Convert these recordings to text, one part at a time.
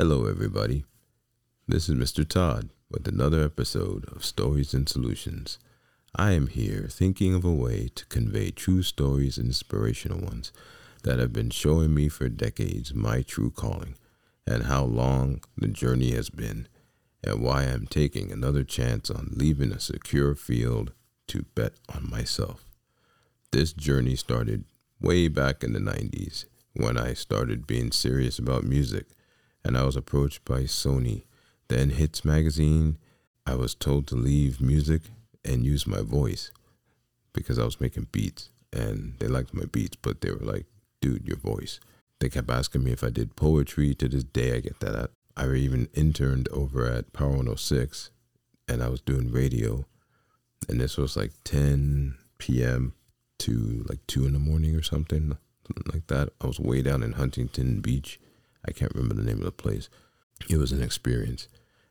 Hello, everybody. This is Mr. Todd with another episode of Stories and Solutions. I am here thinking of a way to convey true stories and inspirational ones that have been showing me for decades my true calling and how long the journey has been and why I'm taking another chance on leaving a secure field to bet on myself. This journey started way back in the 90s when I started being serious about music and I was approached by Sony, then Hits Magazine. I was told to leave music and use my voice because I was making beats and they liked my beats, but they were like, dude, your voice. They kept asking me if I did poetry. To this day, I get that. At. I even interned over at Power 106 and I was doing radio. And this was like 10 p.m. to like 2 in the morning or something like that. I was way down in Huntington Beach I can't remember the name of the place. It was an experience.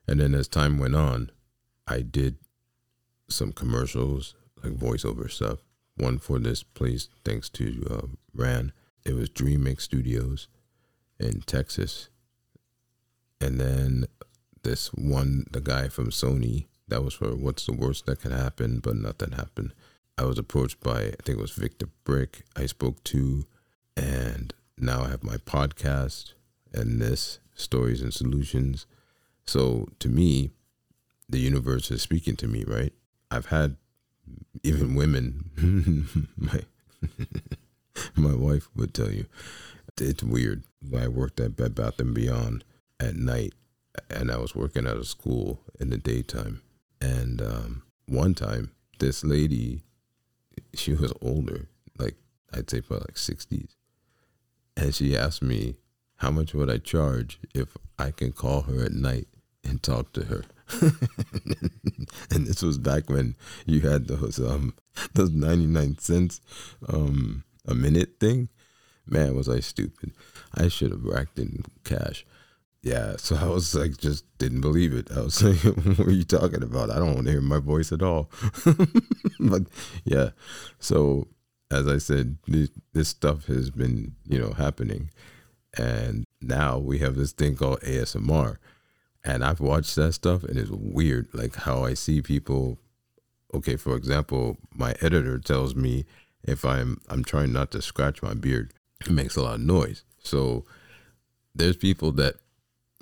And then as time went on, I did some commercials, like voiceover stuff. One for this place, thanks to uh, Ran. It was DreamMix Studios in Texas. And then this one, the guy from Sony, that was for What's the Worst That Can Happen, but nothing happened. I was approached by, I think it was Vic the Brick, I spoke to, and now I have my podcast and this stories and solutions. So to me, the universe is speaking to me, right? I've had even women, my my wife would tell you, it's weird. I worked at Bed Bath and Beyond at night, and I was working at a school in the daytime. And um, one time, this lady, she was older, like I'd say probably like sixties, and she asked me how much would I charge if I can call her at night and talk to her? and this was back when you had those um those 99 cents um a minute thing. Man, was I stupid. I should have racked in cash. Yeah, so I was like, just didn't believe it. I was like, what are you talking about? I don't want to hear my voice at all. but yeah, so as I said, this, this stuff has been, you know, happening. And now we have this thing called ASMR. And I've watched that stuff and it's weird, like how I see people. Okay, for example, my editor tells me if I'm I'm trying not to scratch my beard, it makes a lot of noise. So there's people that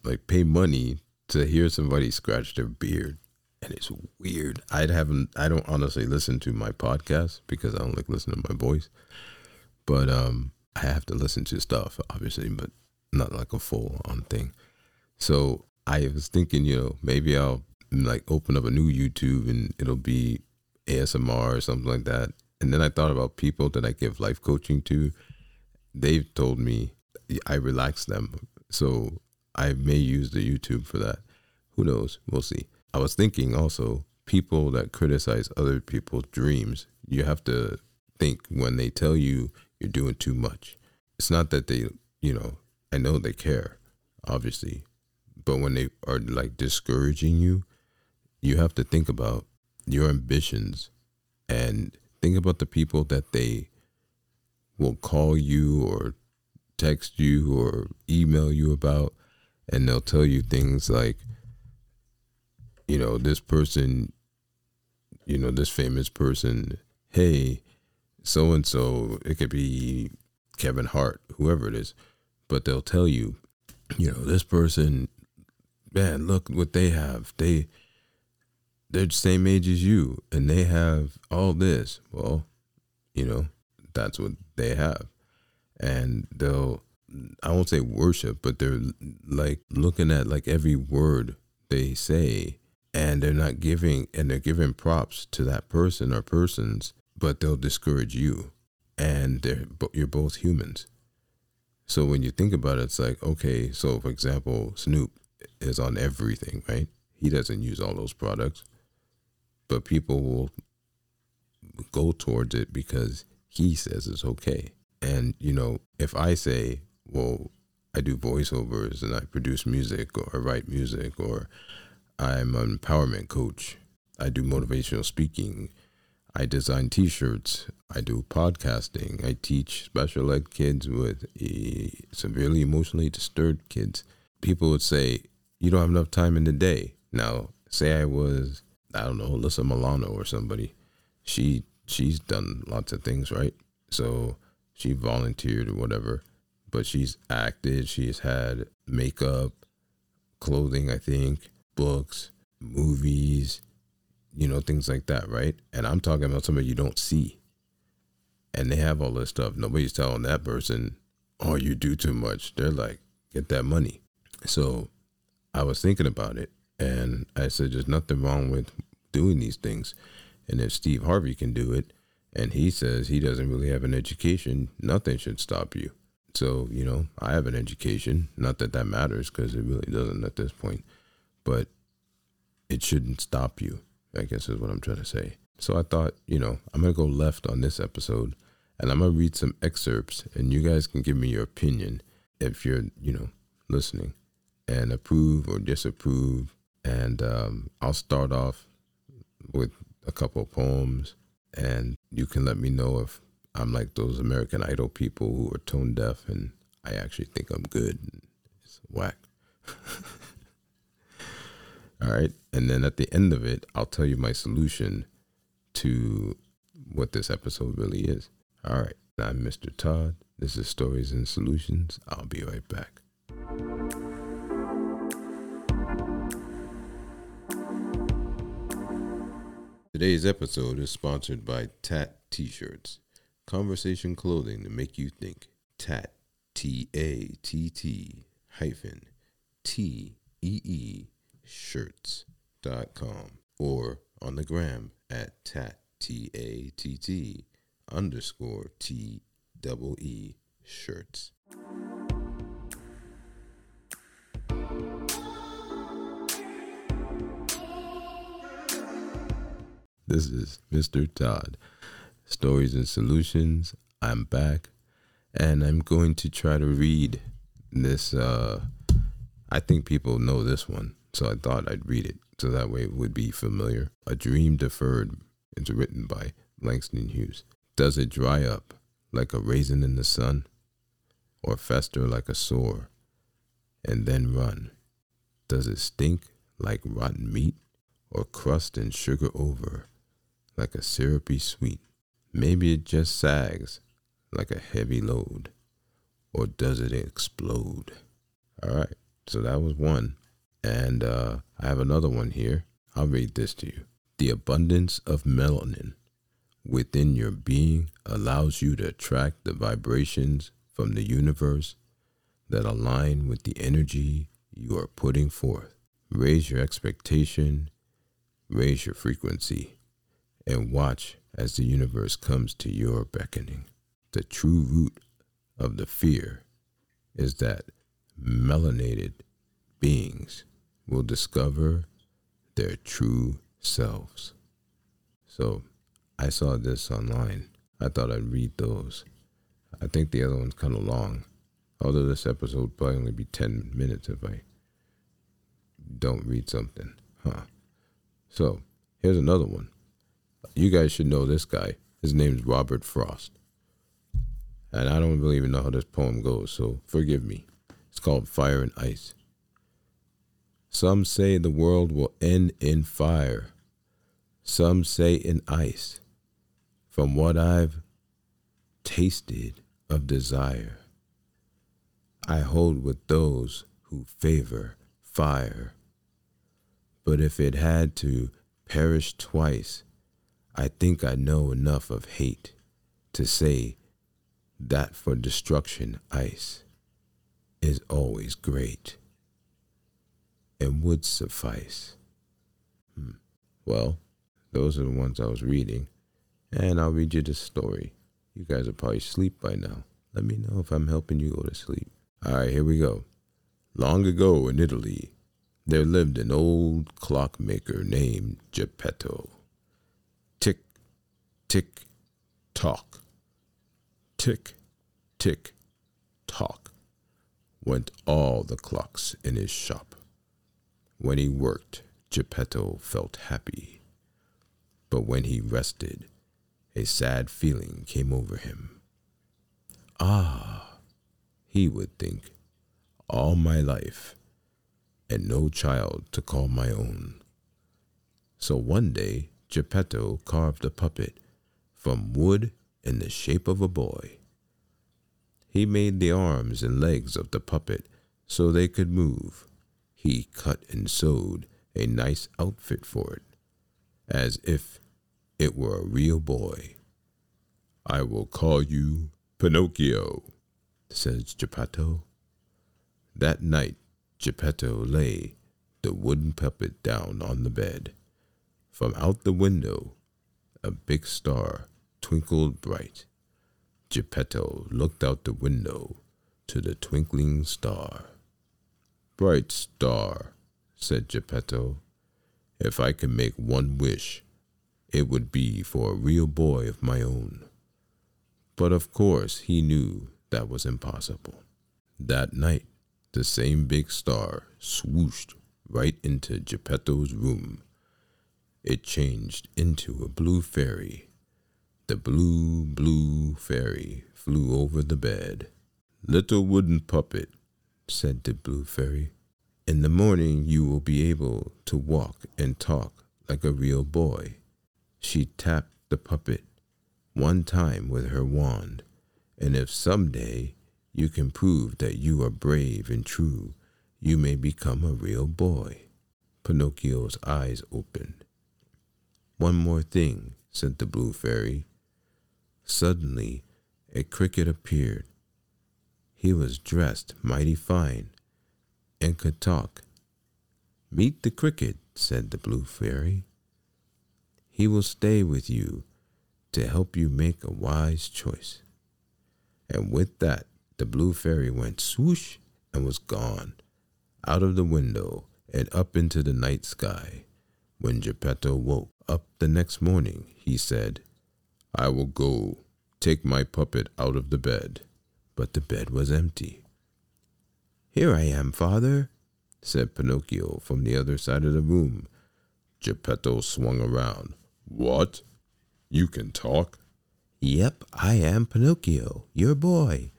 like pay money to hear somebody scratch their beard and it's weird. I'd haven't I don't honestly listen to my podcast because I don't like listening to my voice. But um I have to listen to stuff, obviously, but not like a full on thing. So I was thinking, you know, maybe I'll like open up a new YouTube and it'll be ASMR or something like that. And then I thought about people that I give life coaching to. They've told me I relax them. So I may use the YouTube for that. Who knows? We'll see. I was thinking also people that criticize other people's dreams, you have to think when they tell you you're doing too much. It's not that they, you know, I know they care, obviously, but when they are like discouraging you, you have to think about your ambitions and think about the people that they will call you or text you or email you about and they'll tell you things like you know this person you know this famous person hey so and so, it could be Kevin Hart, whoever it is, but they'll tell you, you know, this person, man, look what they have. They they're the same age as you and they have all this. Well, you know, that's what they have. And they'll I won't say worship, but they're like looking at like every word they say and they're not giving and they're giving props to that person or persons but they'll discourage you. And they're you're both humans. So when you think about it it's like okay so for example snoop is on everything right? He doesn't use all those products. But people will go towards it because he says it's okay. And you know if i say well i do voiceovers and i produce music or I write music or i'm an empowerment coach i do motivational speaking I design T-shirts. I do podcasting. I teach special ed kids with severely emotionally disturbed kids. people would say, you don't have enough time in the day. Now, say I was, I don't know, Alyssa Milano or somebody. She she's done lots of things, right? So she volunteered or whatever, but she's acted, she's had makeup, clothing, I think, books, movies, you know, things like that, right? And I'm talking about somebody you don't see. And they have all this stuff. Nobody's telling that person, oh, you do too much. They're like, get that money. So I was thinking about it and I said, there's nothing wrong with doing these things. And if Steve Harvey can do it, and he says he doesn't really have an education, nothing should stop you. So, you know, I have an education. Not that that matters because it really doesn't at this point, but it shouldn't stop you, I guess is what I'm trying to say. So I thought, you know, I'm going to go left on this episode and I'm going to read some excerpts and you guys can give me your opinion if you're, you know, listening and approve or disapprove. And um, I'll start off with a couple of poems and you can let me know if I'm like those American Idol people who are tone deaf and I actually think I'm good. It's whack. All right. And then at the end of it, I'll tell you my solution to what this episode really is. All right. I'm Mr. Todd. This is Stories and Solutions. I'll be right back. Today's episode is sponsored by Tat T shirts, conversation clothing to make you think. Tat, T A T T hyphen T E E shirts.com or on the gram at tat, T A T T underscore T double E shirts. This is Mr. Todd. Stories and Solutions. I'm back and I'm going to try to read this. Uh, I think people know this one, so I thought I'd read it so that way it would be familiar. A Dream Deferred is written by Langston Hughes. Does it dry up like a raisin in the sun or fester like a sore and then run? Does it stink like rotten meat or crust and sugar over? like a syrupy sweet. Maybe it just sags like a heavy load. Or does it explode? All right, so that was one. And uh, I have another one here. I'll read this to you. The abundance of melanin within your being allows you to attract the vibrations from the universe that align with the energy you are putting forth. Raise your expectation, raise your frequency and watch as the universe comes to your beckoning. The true root of the fear is that melanated beings will discover their true selves. So I saw this online. I thought I'd read those. I think the other one's kind of long, although this episode probably only be 10 minutes if I don't read something. Huh. So here's another one. You guys should know this guy. His name's Robert Frost. And I don't really even know how this poem goes, so forgive me. It's called Fire and Ice. Some say the world will end in fire. Some say in ice. From what I've tasted of desire, I hold with those who favor fire. But if it had to perish twice, I think I know enough of hate to say that for destruction ice is always great and would suffice. Hmm. Well, those are the ones I was reading, and I'll read you the story. You guys are probably asleep by now. Let me know if I'm helping you go to sleep. All right, here we go. Long ago in Italy, there lived an old clockmaker named Geppetto tick, tick, tock. Tick, tick, tock went all the clocks in his shop. When he worked, Geppetto felt happy. But when he rested, a sad feeling came over him. Ah, he would think, all my life and no child to call my own. So one day, Geppetto carved a puppet from wood in the shape of a boy. He made the arms and legs of the puppet so they could move. He cut and sewed a nice outfit for it, as if it were a real boy. I will call you Pinocchio, says Geppetto. That night, Geppetto lay the wooden puppet down on the bed. From out the window, a big star twinkled bright. Geppetto looked out the window to the twinkling star. Bright star, said Geppetto, if I could make one wish, it would be for a real boy of my own. But of course he knew that was impossible. That night, the same big star swooshed right into Geppetto's room. It changed into a blue fairy. The blue, blue fairy flew over the bed. Little wooden puppet, said the blue fairy, in the morning you will be able to walk and talk like a real boy. She tapped the puppet one time with her wand, and if some day you can prove that you are brave and true. You may become a real boy. Pinocchio's eyes opened. One more thing, said the blue fairy. Suddenly, a cricket appeared. He was dressed mighty fine and could talk. Meet the cricket, said the blue fairy. He will stay with you to help you make a wise choice. And with that, the blue fairy went swoosh and was gone out of the window and up into the night sky. When Geppetto woke up the next morning, he said, I will go take my puppet out of the bed. But the bed was empty. Here I am, father, said Pinocchio from the other side of the room. Geppetto swung around. What? You can talk? Yep, I am Pinocchio, your boy.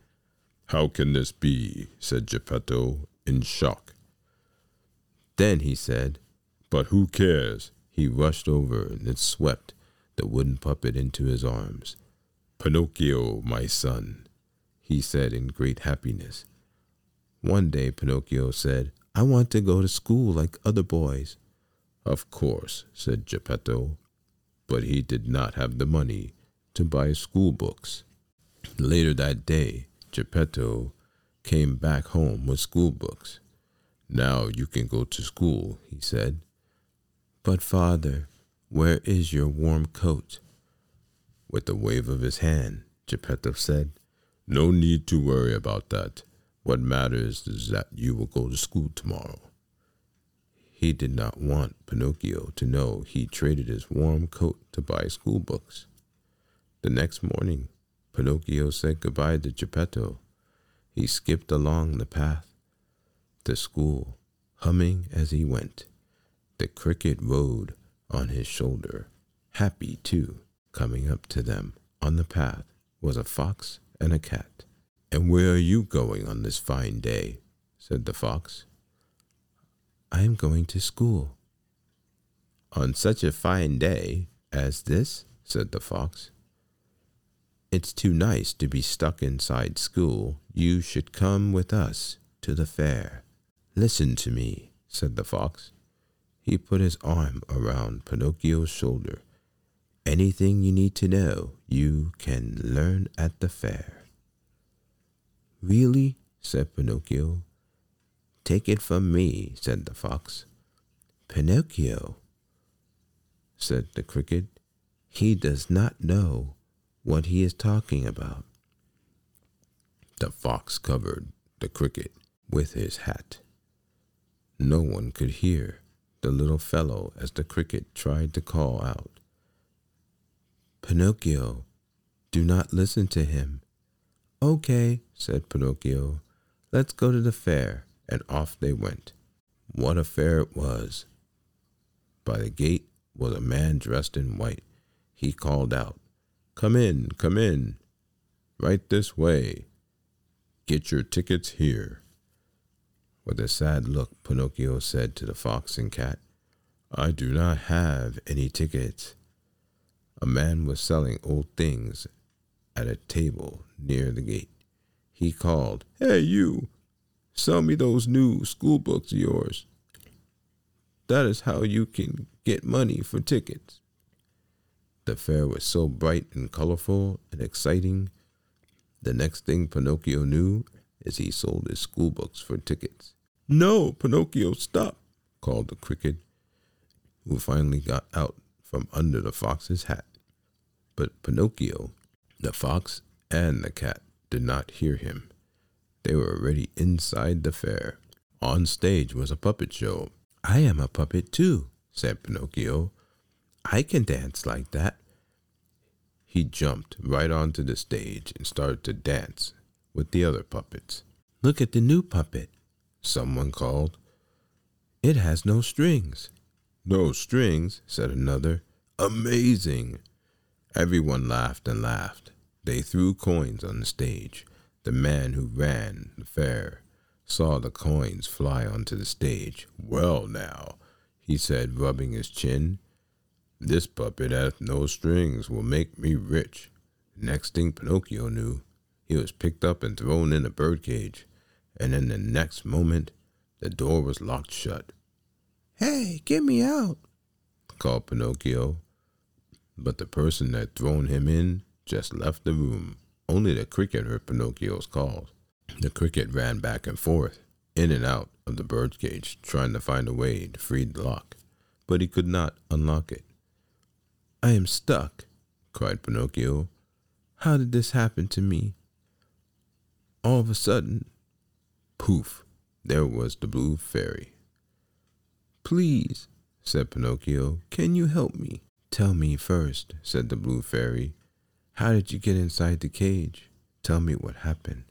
How can this be? said Geppetto in shock. Then he said, But who cares? He rushed over and swept the wooden puppet into his arms. Pinocchio, my son, he said in great happiness. One day Pinocchio said, I want to go to school like other boys. Of course, said Geppetto, but he did not have the money to buy school books. Later that day, Geppetto came back home with school books. Now you can go to school, he said. But, father, where is your warm coat? With a wave of his hand, Geppetto said, No need to worry about that. What matters is that you will go to school tomorrow. He did not want Pinocchio to know he traded his warm coat to buy school books. The next morning, Pinocchio said goodbye to Geppetto. He skipped along the path to school, humming as he went. The cricket rode on his shoulder, happy too. Coming up to them on the path was a fox and a cat. And where are you going on this fine day? said the fox. I am going to school. On such a fine day as this? said the fox. It's too nice to be stuck inside school. You should come with us to the fair. Listen to me, said the fox. He put his arm around Pinocchio's shoulder. Anything you need to know, you can learn at the fair. Really? said Pinocchio. Take it from me, said the fox. Pinocchio, said the cricket, he does not know what he is talking about. The fox covered the cricket with his hat. No one could hear the little fellow as the cricket tried to call out. Pinocchio, do not listen to him. Okay, said Pinocchio, let's go to the fair. And off they went. What a fair it was! By the gate was a man dressed in white. He called out, Come in, come in. Right this way. Get your tickets here. With a sad look, Pinocchio said to the fox and cat, I do not have any tickets. A man was selling old things at a table near the gate. He called, Hey, you! Sell me those new school books of yours. That is how you can get money for tickets. The fair was so bright and colorful and exciting. The next thing Pinocchio knew is he sold his school books for tickets. No, Pinocchio, stop, called the cricket, who finally got out from under the fox's hat. But Pinocchio, the fox, and the cat did not hear him. They were already inside the fair. On stage was a puppet show. I am a puppet too, said Pinocchio. I can dance like that. He jumped right onto the stage and started to dance with the other puppets. Look at the new puppet, someone called. It has no strings. No strings, said another. Amazing! Everyone laughed and laughed. They threw coins on the stage. The man who ran the fair saw the coins fly onto the stage. Well, now, he said, rubbing his chin, this puppet hath no strings will make me rich. Next thing Pinocchio knew, he was picked up and thrown in a birdcage and in the next moment the door was locked shut. Hey, get me out, called Pinocchio. But the person that thrown him in just left the room. Only the cricket heard Pinocchio's calls. The cricket ran back and forth, in and out of the birdcage, trying to find a way to free the lock, but he could not unlock it. I am stuck, cried Pinocchio. How did this happen to me? All of a sudden, Poof! There was the blue fairy. Please, said Pinocchio, can you help me? Tell me first, said the blue fairy. How did you get inside the cage? Tell me what happened,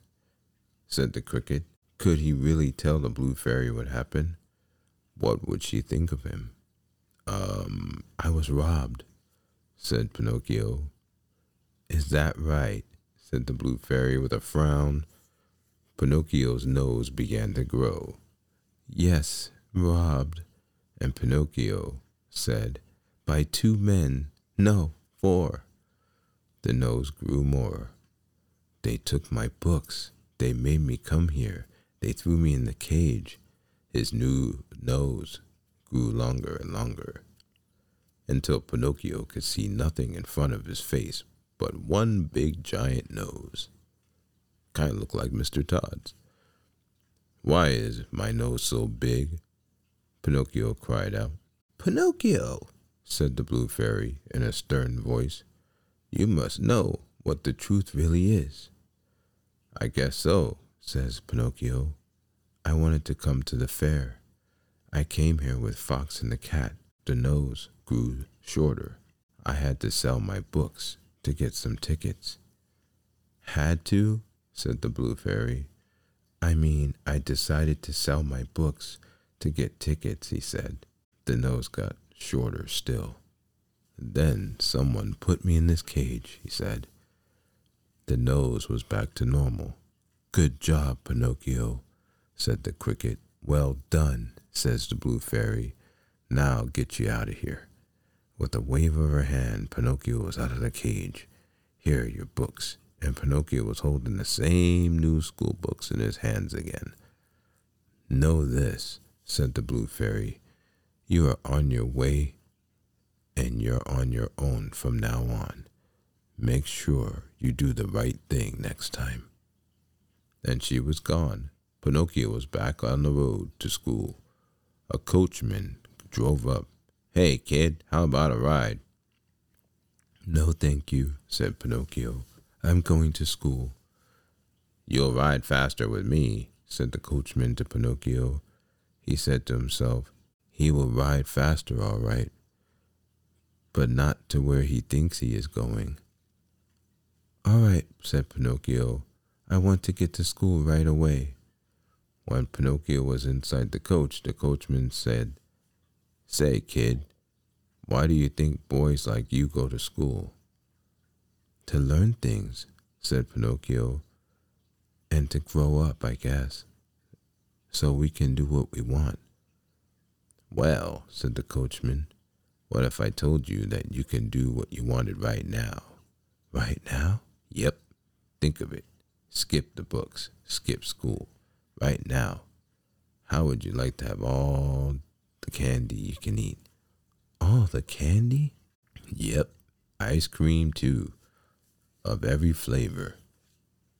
said the cricket. Could he really tell the blue fairy what happened? What would she think of him? Um, I was robbed, said Pinocchio. Is that right? said the blue fairy with a frown. Pinocchio's nose began to grow. Yes, robbed. And Pinocchio said, By two men. No, four. The nose grew more. They took my books. They made me come here. They threw me in the cage. His new nose grew longer and longer until Pinocchio could see nothing in front of his face but one big giant nose kind of look like Mr. Todd's. Why is my nose so big? Pinocchio cried out. Pinocchio, said the Blue Fairy in a stern voice, you must know what the truth really is. I guess so, says Pinocchio. I wanted to come to the fair. I came here with Fox and the cat. The nose grew shorter. I had to sell my books to get some tickets. Had to? said the Blue Fairy. I mean, I decided to sell my books to get tickets, he said. The nose got shorter still. Then someone put me in this cage, he said. The nose was back to normal. Good job, Pinocchio, said the cricket. Well done, says the Blue Fairy. Now get you out of here. With a wave of her hand, Pinocchio was out of the cage. Here are your books and Pinocchio was holding the same new school books in his hands again. Know this, said the Blue Fairy. You are on your way, and you're on your own from now on. Make sure you do the right thing next time. And she was gone. Pinocchio was back on the road to school. A coachman drove up. Hey, kid, how about a ride? No, thank you, said Pinocchio. I'm going to school. You'll ride faster with me, said the coachman to Pinocchio. He said to himself, He will ride faster, all right, but not to where he thinks he is going. All right, said Pinocchio. I want to get to school right away. When Pinocchio was inside the coach, the coachman said, Say, kid, why do you think boys like you go to school? To learn things, said Pinocchio, and to grow up, I guess, so we can do what we want. Well, said the coachman, what if I told you that you can do what you wanted right now? Right now? Yep. Think of it. Skip the books, skip school. Right now. How would you like to have all the candy you can eat? All the candy? Yep. Ice cream, too. Of every flavor.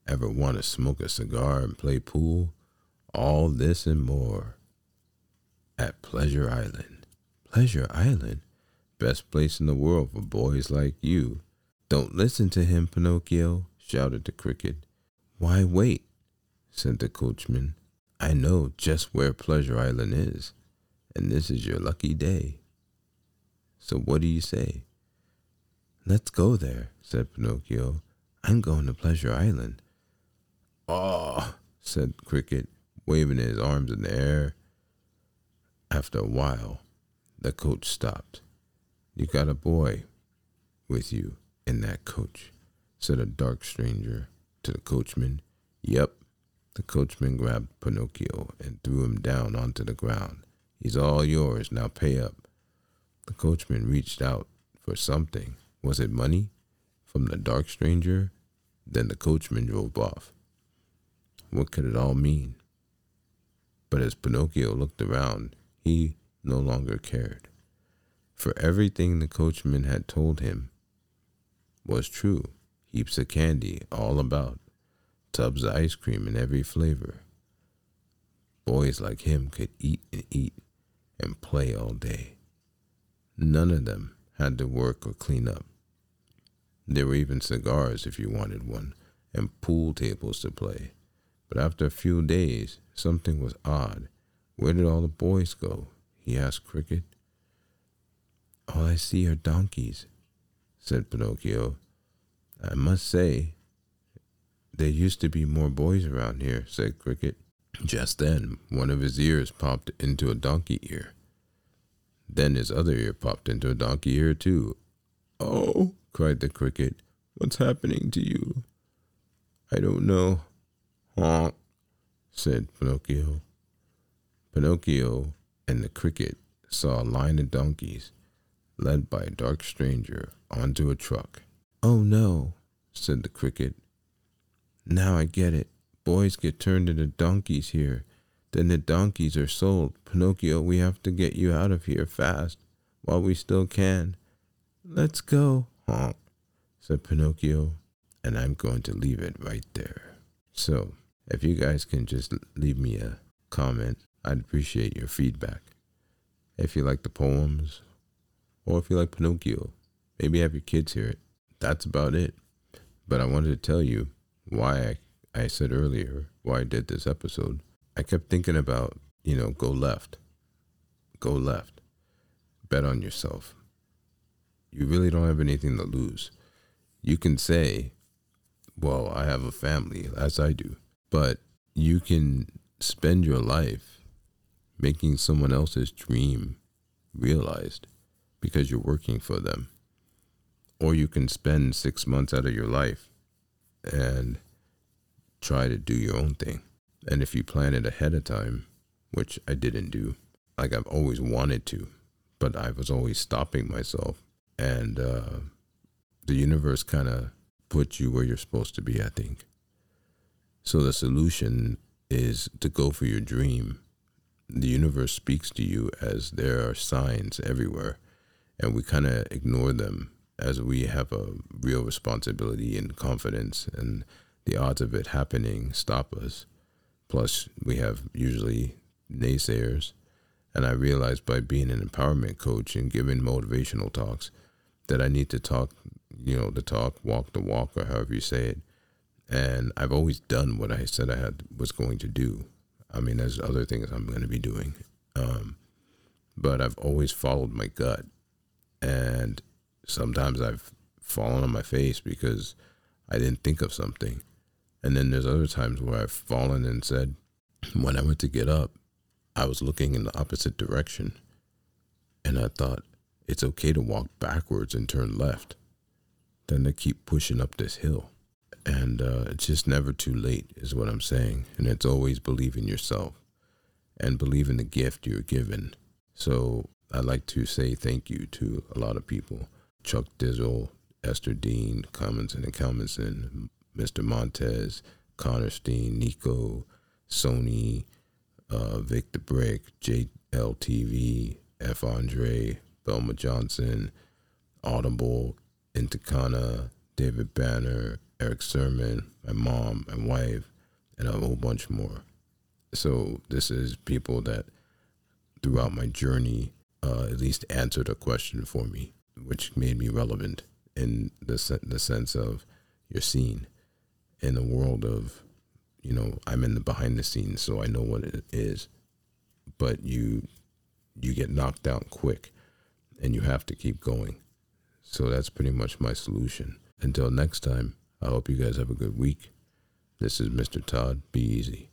Ever want to smoke a cigar and play pool? All this and more at Pleasure Island. Pleasure Island? Best place in the world for boys like you. Don't listen to him, Pinocchio, shouted the cricket. Why wait? said the coachman. I know just where Pleasure Island is, and this is your lucky day. So what do you say? Let's go there, said Pinocchio. I'm going to Pleasure Island. Oh, said Cricket, waving his arms in the air. After a while, the coach stopped. You got a boy with you in that coach, said a dark stranger to the coachman. Yep. The coachman grabbed Pinocchio and threw him down onto the ground. He's all yours. Now pay up. The coachman reached out for something. Was it money? From the dark stranger? Then the coachman drove off. What could it all mean? But as Pinocchio looked around, he no longer cared. For everything the coachman had told him was true. Heaps of candy all about, tubs of ice cream in every flavor. Boys like him could eat and eat and play all day. None of them had to work or clean up. There were even cigars if you wanted one, and pool tables to play. But after a few days, something was odd. Where did all the boys go? he asked Cricket. All I see are donkeys, said Pinocchio. I must say, there used to be more boys around here, said Cricket. Just then, one of his ears popped into a donkey ear. Then his other ear popped into a donkey ear, too. Oh, cried the cricket, what's happening to you? I don't know. Honk, said Pinocchio. Pinocchio and the cricket saw a line of donkeys, led by a dark stranger, onto a truck. Oh no, said the cricket. Now I get it. Boys get turned into donkeys here. Then the donkeys are sold. Pinocchio, we have to get you out of here fast while we still can. Let's go, honk, said Pinocchio, and I'm going to leave it right there. So, if you guys can just leave me a comment, I'd appreciate your feedback. If you like the poems, or if you like Pinocchio, maybe have your kids hear it. That's about it. But I wanted to tell you why I, I said earlier why I did this episode. I kept thinking about, you know, go left. Go left. Bet on yourself. You really don't have anything to lose. You can say, well, I have a family, as I do. But you can spend your life making someone else's dream realized because you're working for them. Or you can spend six months out of your life and try to do your own thing. And if you plan it ahead of time, which I didn't do, like I've always wanted to, but I was always stopping myself. And uh, the universe kind of puts you where you're supposed to be, I think. So the solution is to go for your dream. The universe speaks to you as there are signs everywhere, and we kind of ignore them as we have a real responsibility and confidence, and the odds of it happening stop us. Plus, we have usually naysayers. And I realized by being an empowerment coach and giving motivational talks that I need to talk, you know, the talk, walk the walk, or however you say it, and I've always done what I said I had was going to do. I mean, there's other things I'm going to be doing, um, but I've always followed my gut, and sometimes I've fallen on my face because I didn't think of something, and then there's other times where I've fallen and said, when I went to get up, I was looking in the opposite direction, and I thought it's okay to walk backwards and turn left, than to keep pushing up this hill and uh, it's just never too late, is what I'm saying. And it's always believe in yourself. and believe in the gift you're given. So I'd like to say thank you to a lot of people Chuck Dizzle, Ester Dean, Commonson and Commonson, Mr. Montez, Connor Steen, Nico, Sony, uh, Vic the Brick, JLTV, F. Andre, Belma Johnson, Audible, Intakana, David Banner, Eric Sermon, my mom, my wife, and a whole bunch more. So this is people that throughout my journey uh, at least answered a question for me, which made me relevant in the, the sense of you're seen in the world of, you know, I'm in the behind the scenes, so I know what it is. But you you get knocked out quick and you have to keep going. So that's pretty much my solution. Until next time, I hope you guys have a good week. This is Mr. Todd. Be easy.